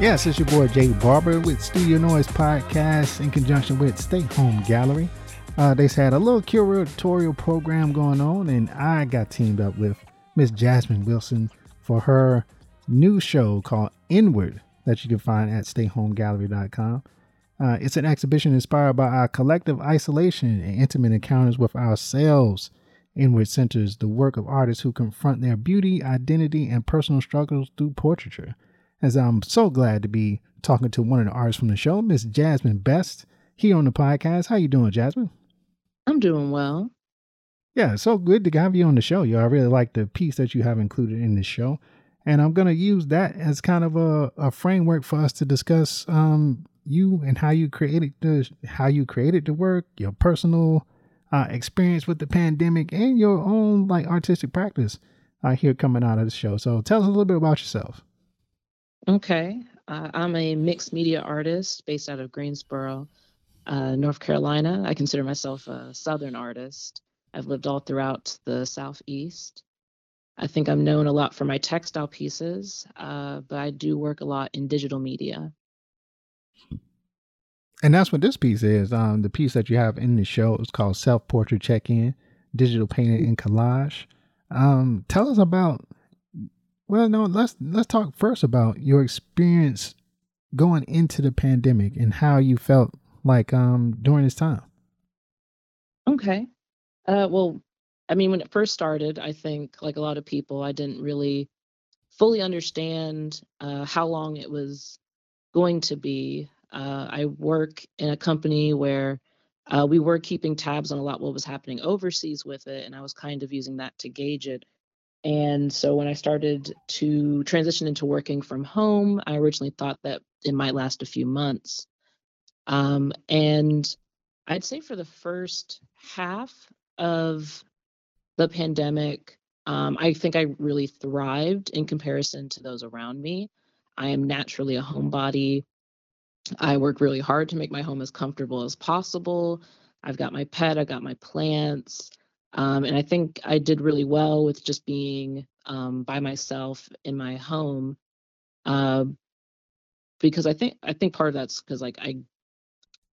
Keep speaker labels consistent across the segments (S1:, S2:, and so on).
S1: Yes, it's your boy Jay Barber with Studio Noise Podcast in conjunction with Stay Home Gallery. Uh, they had a little curatorial program going on, and I got teamed up with Miss Jasmine Wilson for her new show called Inward that you can find at stayhomegallery.com. Uh, it's an exhibition inspired by our collective isolation and intimate encounters with ourselves. Inward centers the work of artists who confront their beauty, identity, and personal struggles through portraiture. As I'm so glad to be talking to one of the artists from the show, Miss Jasmine Best, here on the podcast. How you doing, Jasmine?
S2: I'm doing well.
S1: Yeah, so good to have you on the show. Yo, I really like the piece that you have included in this show. And I'm going to use that as kind of a, a framework for us to discuss um, you and how you created the how you created the work, your personal uh, experience with the pandemic, and your own like artistic practice uh, here coming out of the show. So tell us a little bit about yourself.
S2: Okay. Uh, I'm a mixed media artist based out of Greensboro, uh, North Carolina. I consider myself a Southern artist. I've lived all throughout the Southeast. I think I'm known a lot for my textile pieces, uh, but I do work a lot in digital media.
S1: And that's what this piece is. Um, the piece that you have in the show is called Self Portrait Check In Digital Painting and Collage. Um, tell us about well, no, let's let's talk first about your experience going into the pandemic and how you felt like um during this time.
S2: Okay. Uh, well, I mean, when it first started, I think like a lot of people, I didn't really fully understand uh, how long it was going to be. Uh, I work in a company where uh, we were keeping tabs on a lot what was happening overseas with it, and I was kind of using that to gauge it. And so when I started to transition into working from home, I originally thought that it might last a few months. Um, and I'd say for the first half of the pandemic, um, I think I really thrived in comparison to those around me. I am naturally a homebody. I work really hard to make my home as comfortable as possible. I've got my pet, I've got my plants. Um, and I think I did really well with just being um, by myself in my home. Uh, because I think I think part of that's because like I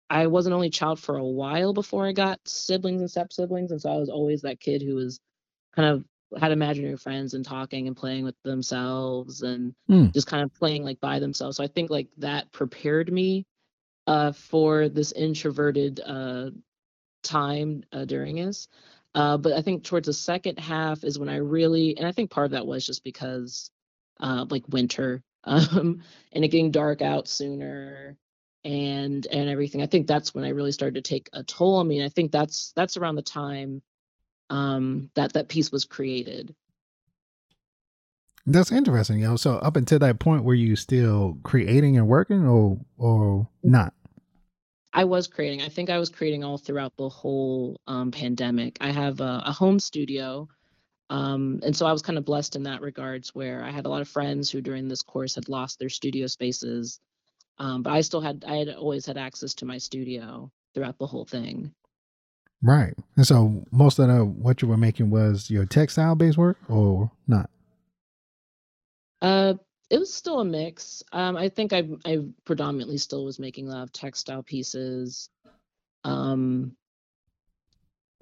S2: I was an only child for a while before I got siblings and step siblings, and so I was always that kid who was kind of had imaginary friends and talking and playing with themselves and mm. just kind of playing like by themselves. So I think like that prepared me uh, for this introverted uh, time uh, during this. Uh, but I think towards the second half is when I really, and I think part of that was just because uh, like winter um, and it getting dark out sooner and and everything. I think that's when I really started to take a toll I mean, I think that's that's around the time um, that that piece was created.
S1: That's interesting, yo. So up until that point, were you still creating and working, or or not?
S2: I was creating. I think I was creating all throughout the whole um, pandemic. I have a, a home studio. Um, and so I was kind of blessed in that regards where I had a lot of friends who during this course had lost their studio spaces. Um, but I still had, I had always had access to my studio throughout the whole thing.
S1: Right. And so most of the, what you were making was your textile based work or not?
S2: Uh, it was still a mix. Um, I think I I predominantly still was making a lot of textile pieces. Um,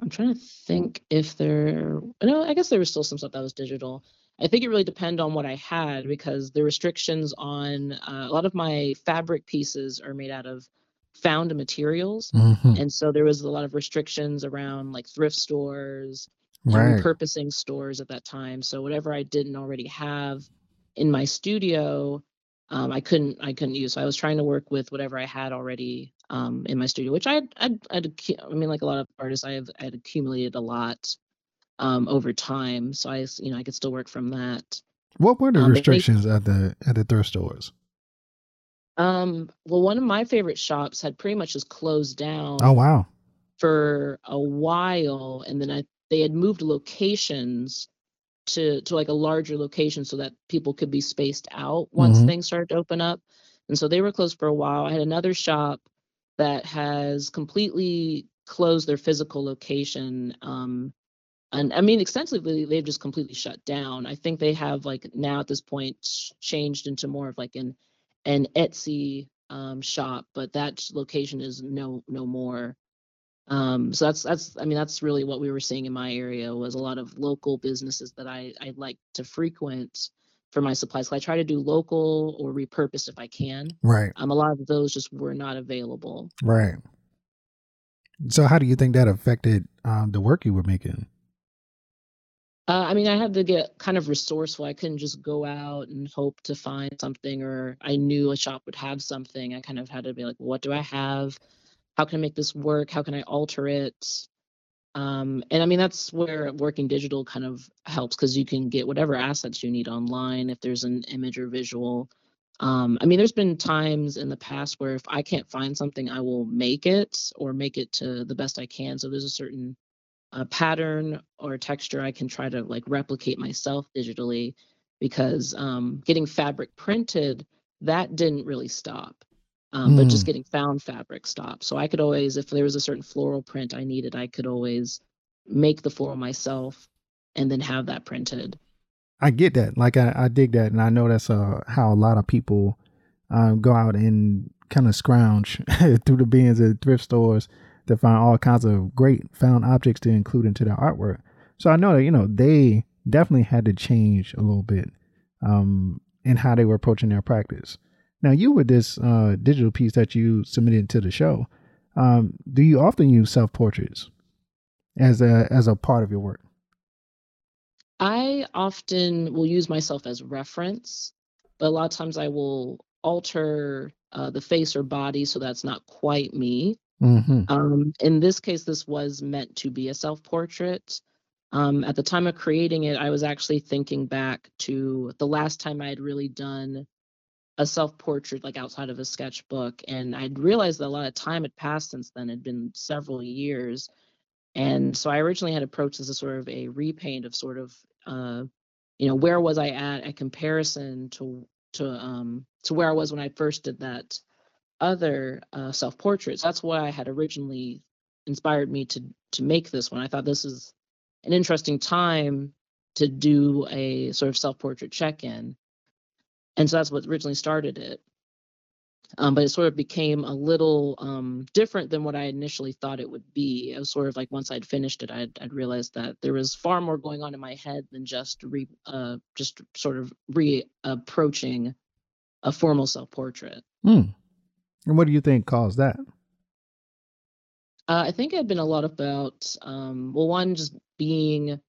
S2: I'm trying to think if there. No, I guess there was still some stuff that was digital. I think it really depended on what I had because the restrictions on uh, a lot of my fabric pieces are made out of found materials, mm-hmm. and so there was a lot of restrictions around like thrift stores, right. repurposing stores at that time. So whatever I didn't already have in my studio um, I couldn't I couldn't use. So I was trying to work with whatever I had already um, in my studio, which I I I mean like a lot of artists I have I had accumulated a lot um, over time. So I you know I could still work from that.
S1: What were the um, restrictions at the at the thrift stores?
S2: Um. Well, one of my favorite shops had pretty much just closed down.
S1: Oh wow!
S2: For a while, and then I they had moved locations to to like a larger location so that people could be spaced out once mm-hmm. things started to open up. And so they were closed for a while. I had another shop that has completely closed their physical location. Um, and I mean, extensively, they've just completely shut down. I think they have like now at this point changed into more of like an an Etsy um, shop, but that location is no no more. Um, so that's that's I mean that's really what we were seeing in my area was a lot of local businesses that I I like to frequent for my supplies. So I try to do local or repurposed if I can.
S1: Right.
S2: Um, a lot of those just were not available.
S1: Right. So how do you think that affected um, the work you were making?
S2: Uh, I mean, I had to get kind of resourceful. I couldn't just go out and hope to find something, or I knew a shop would have something. I kind of had to be like, what do I have? How can I make this work? How can I alter it? Um, and I mean, that's where working digital kind of helps because you can get whatever assets you need online if there's an image or visual. Um, I mean, there's been times in the past where if I can't find something, I will make it or make it to the best I can. So there's a certain a pattern or texture I can try to like replicate myself digitally because um, getting fabric printed that didn't really stop um, mm. but just hmm. getting found fabric stopped so I could always if there was a certain floral print I needed I could always make the floral myself and then have that printed
S1: I get that like I, I dig that and I know that's uh, how a lot of people um, go out and kind of scrounge through the bins at thrift stores to find all kinds of great found objects to include into their artwork. So I know that, you know, they definitely had to change a little bit um, in how they were approaching their practice. Now, you with this uh, digital piece that you submitted to the show, um, do you often use self portraits as a as a part of your work?
S2: I often will use myself as reference, but a lot of times I will alter uh, the face or body so that's not quite me. Mm-hmm. Um, in this case, this was meant to be a self portrait. Um, at the time of creating it, I was actually thinking back to the last time I had really done a self portrait, like outside of a sketchbook. And I'd realized that a lot of time had passed since then, it had been several years. And so I originally had approached this as sort of a repaint of sort of, uh, you know, where was I at a comparison to to um to where I was when I first did that other uh, self portraits. That's why I had originally inspired me to to make this one. I thought this is an interesting time to do a sort of self portrait check in, and so that's what originally started it. Um, but it sort of became a little um, different than what I initially thought it would be. It was sort of like once I'd finished it, I'd, I'd realized that there was far more going on in my head than just re, uh, just sort of re approaching a formal self portrait.
S1: Mm. And what do you think caused that?
S2: Uh, I think it had been a lot about, um, well, one, just being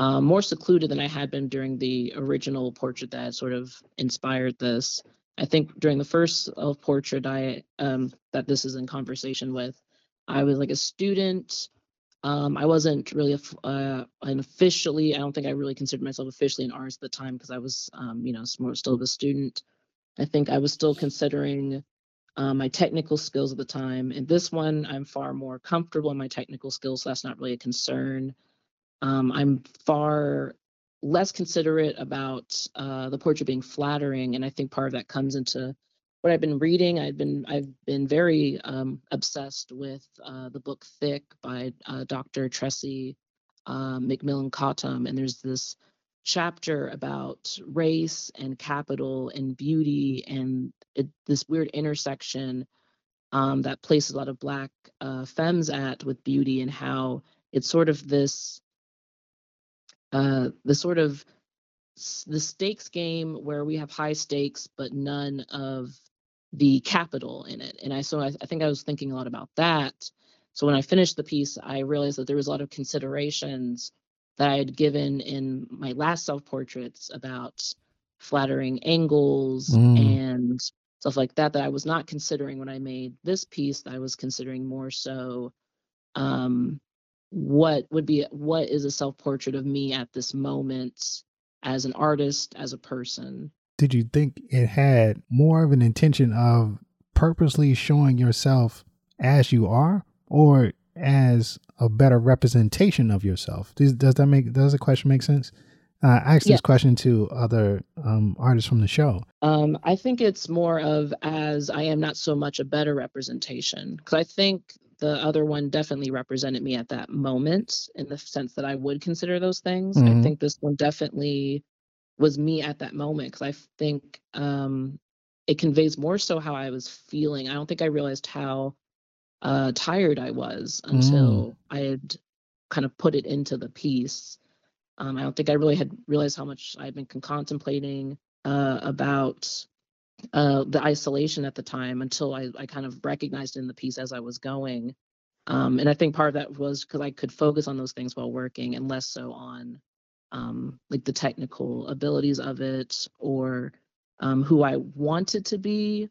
S2: uh, more secluded than I had been during the original portrait that sort of inspired this. I think during the first self portrait I um, that this is in conversation with, I was like a student. Um, I wasn't really a, uh, an officially. I don't think I really considered myself officially an artist at the time because I was, um, you know, still a student. I think I was still considering um, my technical skills at the time. And this one, I'm far more comfortable in my technical skills. So that's not really a concern. Um, I'm far less considerate about uh, the portrait being flattering, and I think part of that comes into what I've been reading. I've been I've been very um, obsessed with uh, the book Thick by uh, Dr. Tressie uh, McMillan Cottom, and there's this chapter about race and capital and beauty and it, this weird intersection um, that places a lot of black uh, femmes at with beauty and how it's sort of this uh, the sort of the stakes game where we have high stakes but none of the capital in it and i so I, I think i was thinking a lot about that so when i finished the piece i realized that there was a lot of considerations that I had given in my last self portraits about flattering angles mm. and stuff like that that I was not considering when I made this piece. That I was considering more so um, what would be what is a self portrait of me at this moment as an artist, as a person.
S1: Did you think it had more of an intention of purposely showing yourself as you are, or as a better representation of yourself. Does, does that make does the question make sense? Uh, I asked yeah. this question to other um, artists from the show.
S2: Um, I think it's more of as I am not so much a better representation because I think the other one definitely represented me at that moment in the sense that I would consider those things. Mm-hmm. I think this one definitely was me at that moment because I think um, it conveys more so how I was feeling. I don't think I realized how uh, tired I was
S1: Mm.
S2: until I had kind of put it into the piece. Um, I don't think I really had realized how much I'd been contemplating uh, about uh, the isolation at the time until I, I kind of recognized in the piece as I was going. Um, and I think part of that was because I could focus on those things while working and less so on um, like the technical abilities of it or um, who I wanted to be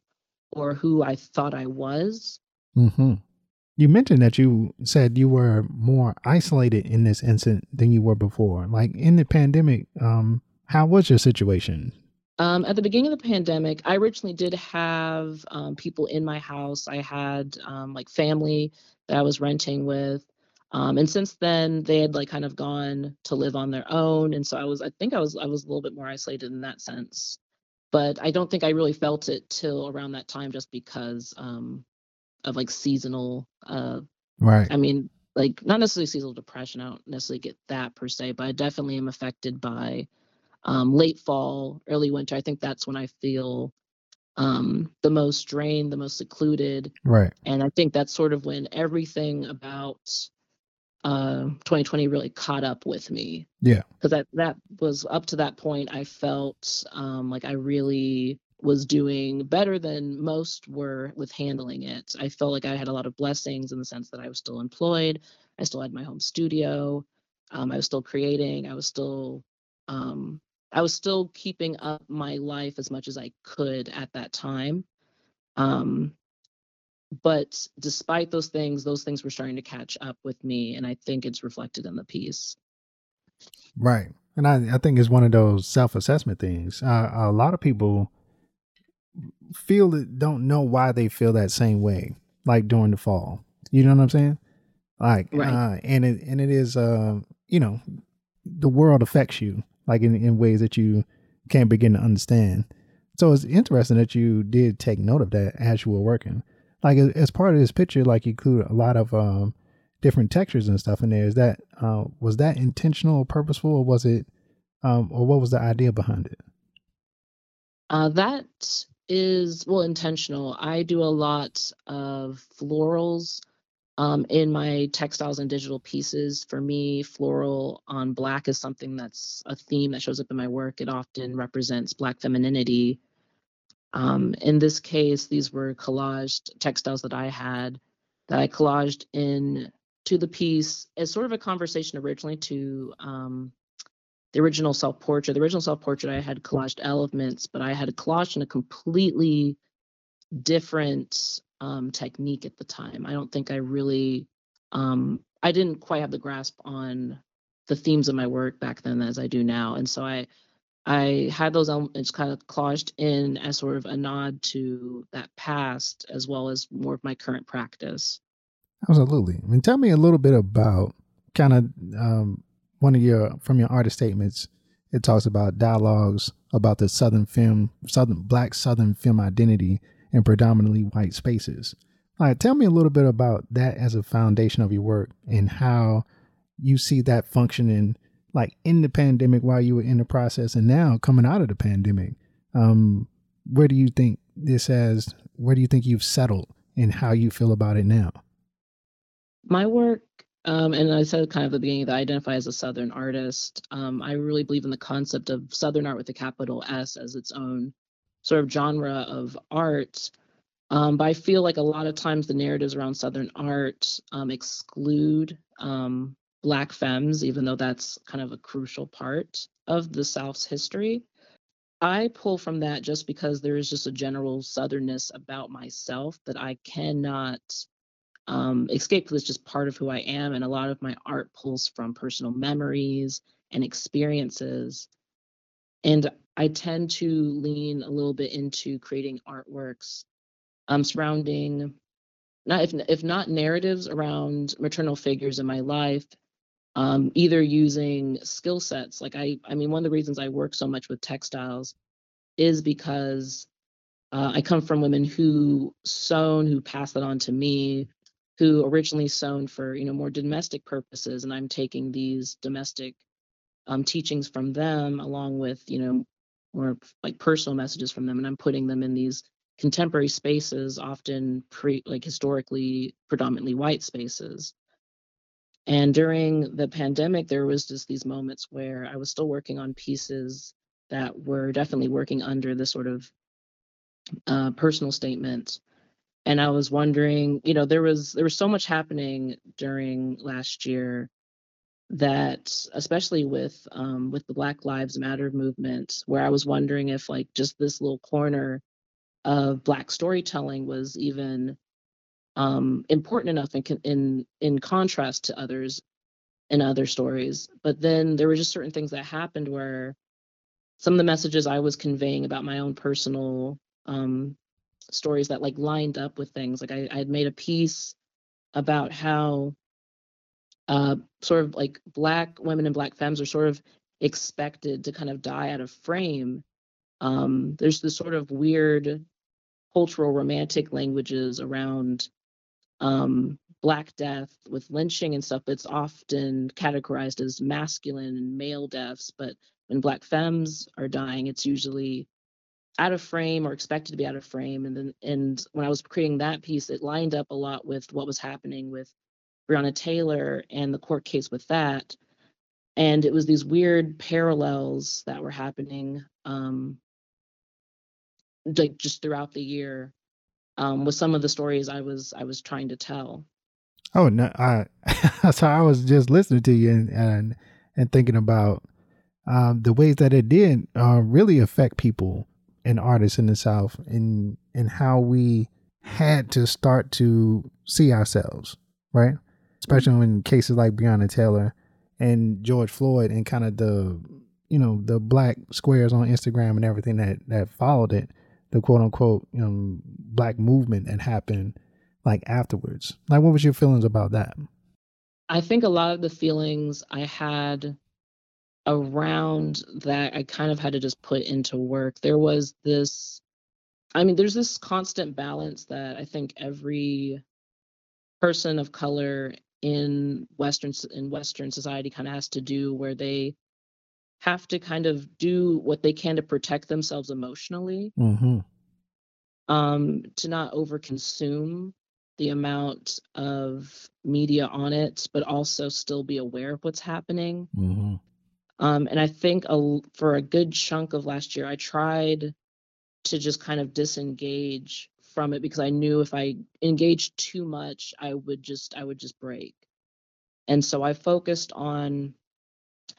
S2: or who I thought I was.
S1: Mm-hmm. You mentioned that you said you were more isolated in this incident than you were before. Like in the pandemic, um, how was your situation?
S2: Um, at the beginning of the pandemic, I originally did have um, people in my house. I had um, like family that I was renting with. Um, and since then, they had like kind of gone to live on their own. And so I was, I think I was, I was a little bit more isolated in that sense. But I don't think I really felt it till around that time, just because um, of like seasonal. Uh,
S1: Right.
S2: I mean, like not necessarily seasonal depression. I don't necessarily get that per se, but I definitely am affected by um, late fall, early winter. I think that's when I feel um, the most drained, the most secluded.
S1: Right.
S2: And I think that's sort of when everything about uh, 2020 really caught up with me.
S1: Yeah.
S2: Because that, that was up to that point, I felt um, like I really was doing better than most were with handling it. I felt like I had a lot of blessings in the sense that I was still employed. I still had my home studio. Um, I was still creating. I was still um, I was still keeping up my life as much as I could at that time. Um, but despite those things, those things were starting to catch up with me, and I think it's reflected in the piece.
S1: Right. And I, I think it's one of those self assessment things. Uh, a lot of people feel that don't know why they feel that same way, like during the fall. You know what I'm saying? Like,
S2: Right.
S1: uh, and it and it is, uh, you know, the world affects you like in, in ways that you can't begin to understand. So it's interesting that you did take note of that as you were working. Like as, part of this picture, like you include a lot of um, different textures and stuff in there. Is that uh, was that intentional or purposeful, or was it, um, or what was the idea behind it?
S2: Uh, that is well intentional. I do a lot of florals um, in my textiles and digital pieces. For me, floral on black is something that's a theme that shows up in my work. It often represents black femininity. Um, in this case, these were collaged textiles that I had that I collaged in to the piece as sort of a conversation originally to um, the original self portrait. The original self portrait I had collaged elements, but I had collaged in a completely different um, technique at the time. I don't think I really, um, I didn't quite have the grasp on the themes of my work back then as I do now, and so I, I had those elements kind of collaged in as sort of a nod to that past as well as more of my current practice.
S1: Absolutely. I mean, tell me a little bit about kind of um, one of your from your artist statements. It talks about dialogues about the Southern femme, Southern Black Southern femme identity in predominantly white spaces. All right, tell me a little bit about that as a foundation of your work and how you see that functioning, like in the pandemic while you were in the process, and now coming out of the pandemic. Um, where do you think this has? Where do you think you've settled, and how you feel about it now?
S2: my work um, and i said kind of at the beginning that i identify as a southern artist um, i really believe in the concept of southern art with a capital s as its own sort of genre of art um, but i feel like a lot of times the narratives around southern art um, exclude um, black femmes even though that's kind of a crucial part of the south's history i pull from that just because there is just a general southernness about myself that i cannot um, escape because it's just part of who I am. And a lot of my art pulls from personal memories and experiences. And I tend to lean a little bit into creating artworks um, surrounding, not if, if not narratives around maternal figures in my life, um, either using skill sets. Like I, I mean, one of the reasons I work so much with textiles is because uh, I come from women who sewn, who passed that on to me, who originally sewn for you know more domestic purposes and i'm taking these domestic um, teachings from them along with you know or like personal messages from them and i'm putting them in these contemporary spaces often pre like historically predominantly white spaces. And during the pandemic there was just these moments where i was still working on pieces that were definitely working under the sort of uh, personal statement. And i was wondering you know there was there was so much happening during last year that especially with um, with the black lives matter movement where i was wondering if like just this little corner of black storytelling was even um, important enough in, in in contrast to others in other stories. But then there were just certain things that happened where some of the messages i was conveying about my own personal um, stories that like lined up with things. Like I, I had made a piece about how uh, sort of like black women and black femmes are sort of expected to kind of die out of frame. Um, there's this sort of weird cultural romantic languages around um, black death with lynching and stuff it's often categorized as masculine and male deaths but when black femmes are dying it's usually out of frame or expected to be out of frame. And then and when i was creating that piece it lined up a lot with what was happening with breonna taylor and the court case with that and it was these weird parallels that were happening um like just throughout the year um with some of the stories i was i was trying to tell
S1: Oh no, I so I was just listening to you and and, and thinking about um, the ways that it did uh, really affect people and artists in the South and and how we had to start to see ourselves, right? Especially in cases like Breonna Taylor and George Floyd and kind of the you know the black squares on Instagram and everything that that followed it, the quote unquote you know black movement that happened like afterwards. Like what was your feelings about that?
S2: I think a lot of the feelings I had around that I kind of had to just put into work. There was this I mean there's this constant balance that I think every person of color in western in western society kind of has to do where they have to kind of do what they can to protect themselves emotionally
S1: Mm-hmm.
S2: um to not overconsume the amount of media on it but also still be aware of what's happening
S1: Mm-hmm.
S2: Um, and I think a, for a good chunk of last year, I tried to just kind of disengage from it because I knew if I engaged too much, I would just I would just break. And so I focused on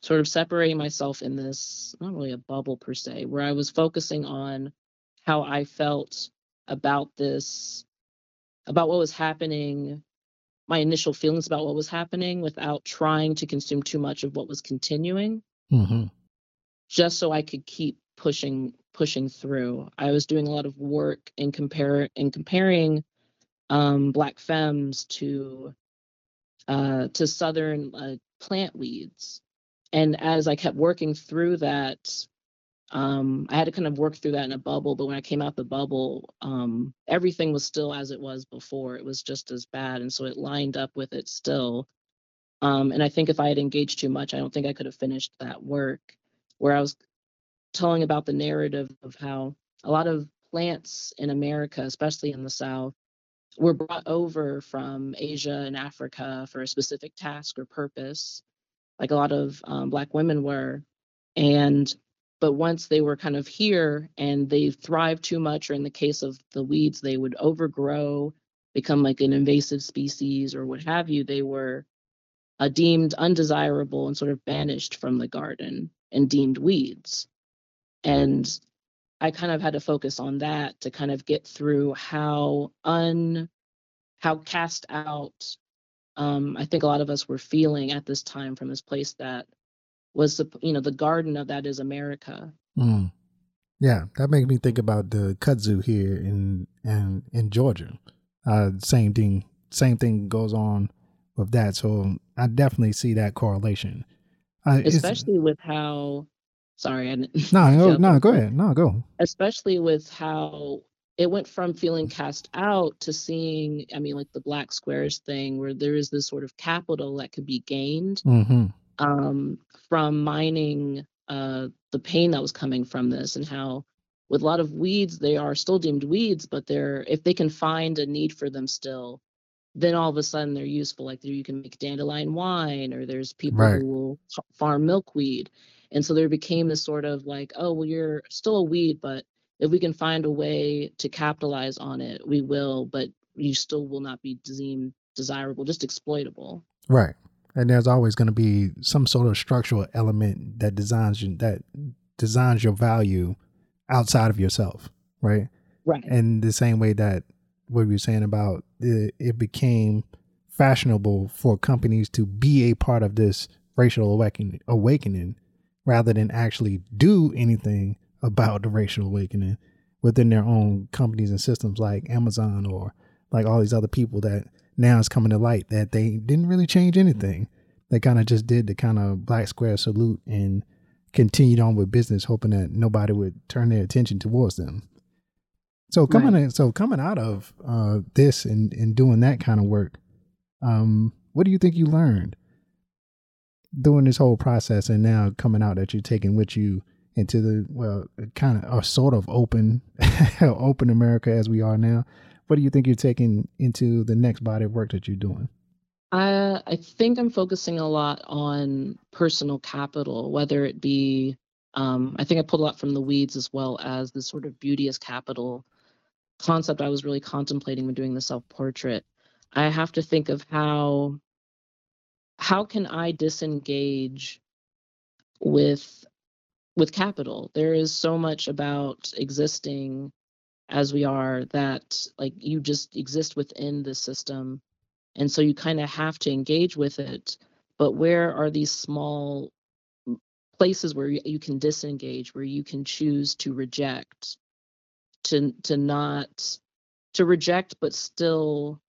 S2: sort of separating myself in this not really a bubble per se, where I was focusing on how I felt about this, about what was happening, my initial feelings about what was happening without trying to consume too much of what was continuing
S1: Mm-hmm.
S2: just so I could keep pushing pushing through. I was doing a lot of work in compare in comparing um, black femmes to uh, to southern uh, plant weeds, and as I kept working through that, um, I had to kind of work through that in a bubble. But when I came out the bubble, um, everything was still as it was before. It was just as bad, and so it lined up with it still. Um, and I think if I had engaged too much, I don't think I could have finished that work. Where I was telling about the narrative of how a lot of plants in America, especially in the South, were brought over from Asia and Africa for a specific task or purpose, like a lot of um, Black women were. And but once they were kind of here and they thrived too much, or in the case of the weeds, they would overgrow, become like an invasive species or what have you, they were uh, deemed undesirable and sort of banished from the garden and deemed weeds. And I kind of had to focus on that to kind of get through how un how cast out um, I think a lot of us were feeling at this time from this place that was the you know the garden of that is America.
S1: Mm. Yeah, that makes me think about the kudzu here in in in Georgia. Uh, same thing. Same thing goes on with that. So I definitely see that correlation. Uh,
S2: Especially with how sorry, I didn't
S1: no, no, no. Go ahead. No, go.
S2: especially with how it went from feeling cast out to seeing i mean like the black squares thing where there is this sort of capital that could be gained
S1: Mm-hmm.
S2: um, from mining uh, the pain that was coming from this and how with a lot of weeds they are still deemed weeds but they're if they can find a need for them still then all of a sudden they're useful like you can make dandelion wine or there's people
S1: Right.
S2: who will farm milkweed and so there became this sort of like oh well you're still a weed but if we can find a way to capitalize on it we will but you still will not be deemed desirable just exploitable
S1: Right. And there's always going to be some sort of structural element that designs you, that designs your value outside of yourself, right?
S2: right
S1: And the same way that what you were saying about it, it became fashionable for companies to be a part of this racial awakening, awakening rather than actually do anything about the racial awakening within their own companies and systems like Amazon or like all these other people that now it's coming to light that they didn't really change anything. They kind of just did the kind of black square salute and continued on with business, hoping that nobody would turn their attention towards them. So coming in, so coming out of uh, this and, and doing that kind of work, um, what do you think you learned doing this whole process and now coming out that you're taking with you into the well kind of or sort of open open America as we are now? What do you think you're taking into the next body of work that you're doing?
S2: I I think I'm focusing a lot on personal capital, whether it be um, I think I pulled a lot from the weeds as well as the sort of beauty as capital concept I was really contemplating when doing the self portrait. I have to think of how how can I disengage with with capital? There is so much about existing as we are that like you just exist within the system and so you kind of have to engage with it but where are these small places where you, can disengage where you can choose to reject to to not to reject but still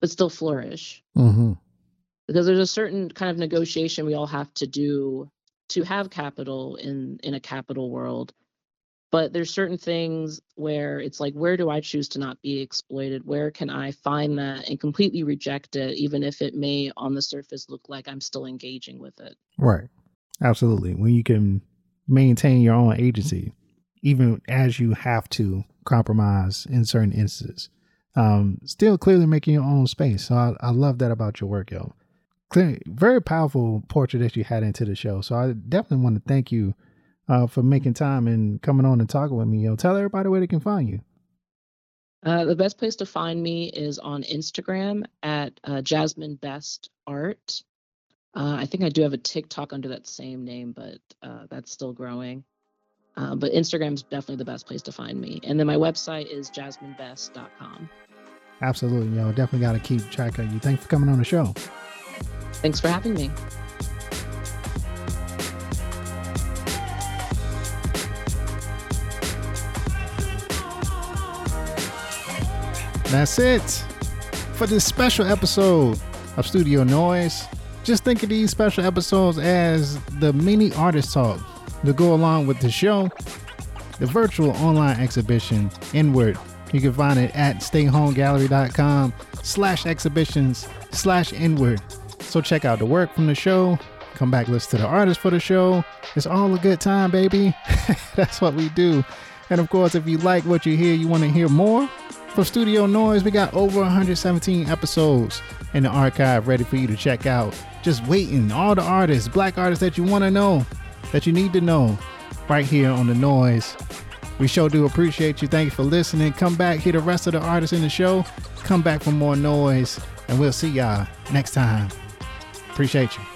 S2: but still flourish
S1: Mm-hmm.
S2: Because there's a certain kind of negotiation we all have to do to have capital in in a capital world but there's certain things where it's like where do i choose to not be exploited where can i find that and completely reject it even if it may on the surface look like i'm still engaging with it
S1: Right. Absolutely. When you can maintain your own agency, even as you have to compromise in certain instances, um, still clearly making your own space. So I, I love that about your work, yo. Clearly, very powerful portrait that you had into the show. So I definitely want to thank you uh, for making time and coming on and talking with me, yo. Tell everybody where they can find you.
S2: uh, the best place to find me is on instagram at uh, jasmine best art uh, i think i do have a tiktok under that same name but uh, that's still growing uh, but instagram's definitely the best place to find me and then my website is jasminebest.com
S1: Absolutely, yo. Definitely got to keep track of you. Thanks for coming on the show.
S2: Thanks for having me
S1: That's it for this special episode of Studio Noise. Just think of these special episodes as the mini artist talk to go along with the show. The virtual online exhibition, Inward. You can find it at stayhomegallery.com slash exhibitions slash inward. So check out the work from the show. Come back, listen to the artist for the show. It's all a good time, baby. That's what we do. And of course, if you like what you hear, you want to hear more, for Studio Noise, we got over 117 episodes in the archive ready for you to check out. Just waiting. All the artists, black artists that you want to know, that you need to know, right here on The Noise. We sure do appreciate you. Thank you for listening. Come back, hear the rest of the artists in the show. Come back for more noise, and we'll see y'all next time. Appreciate you.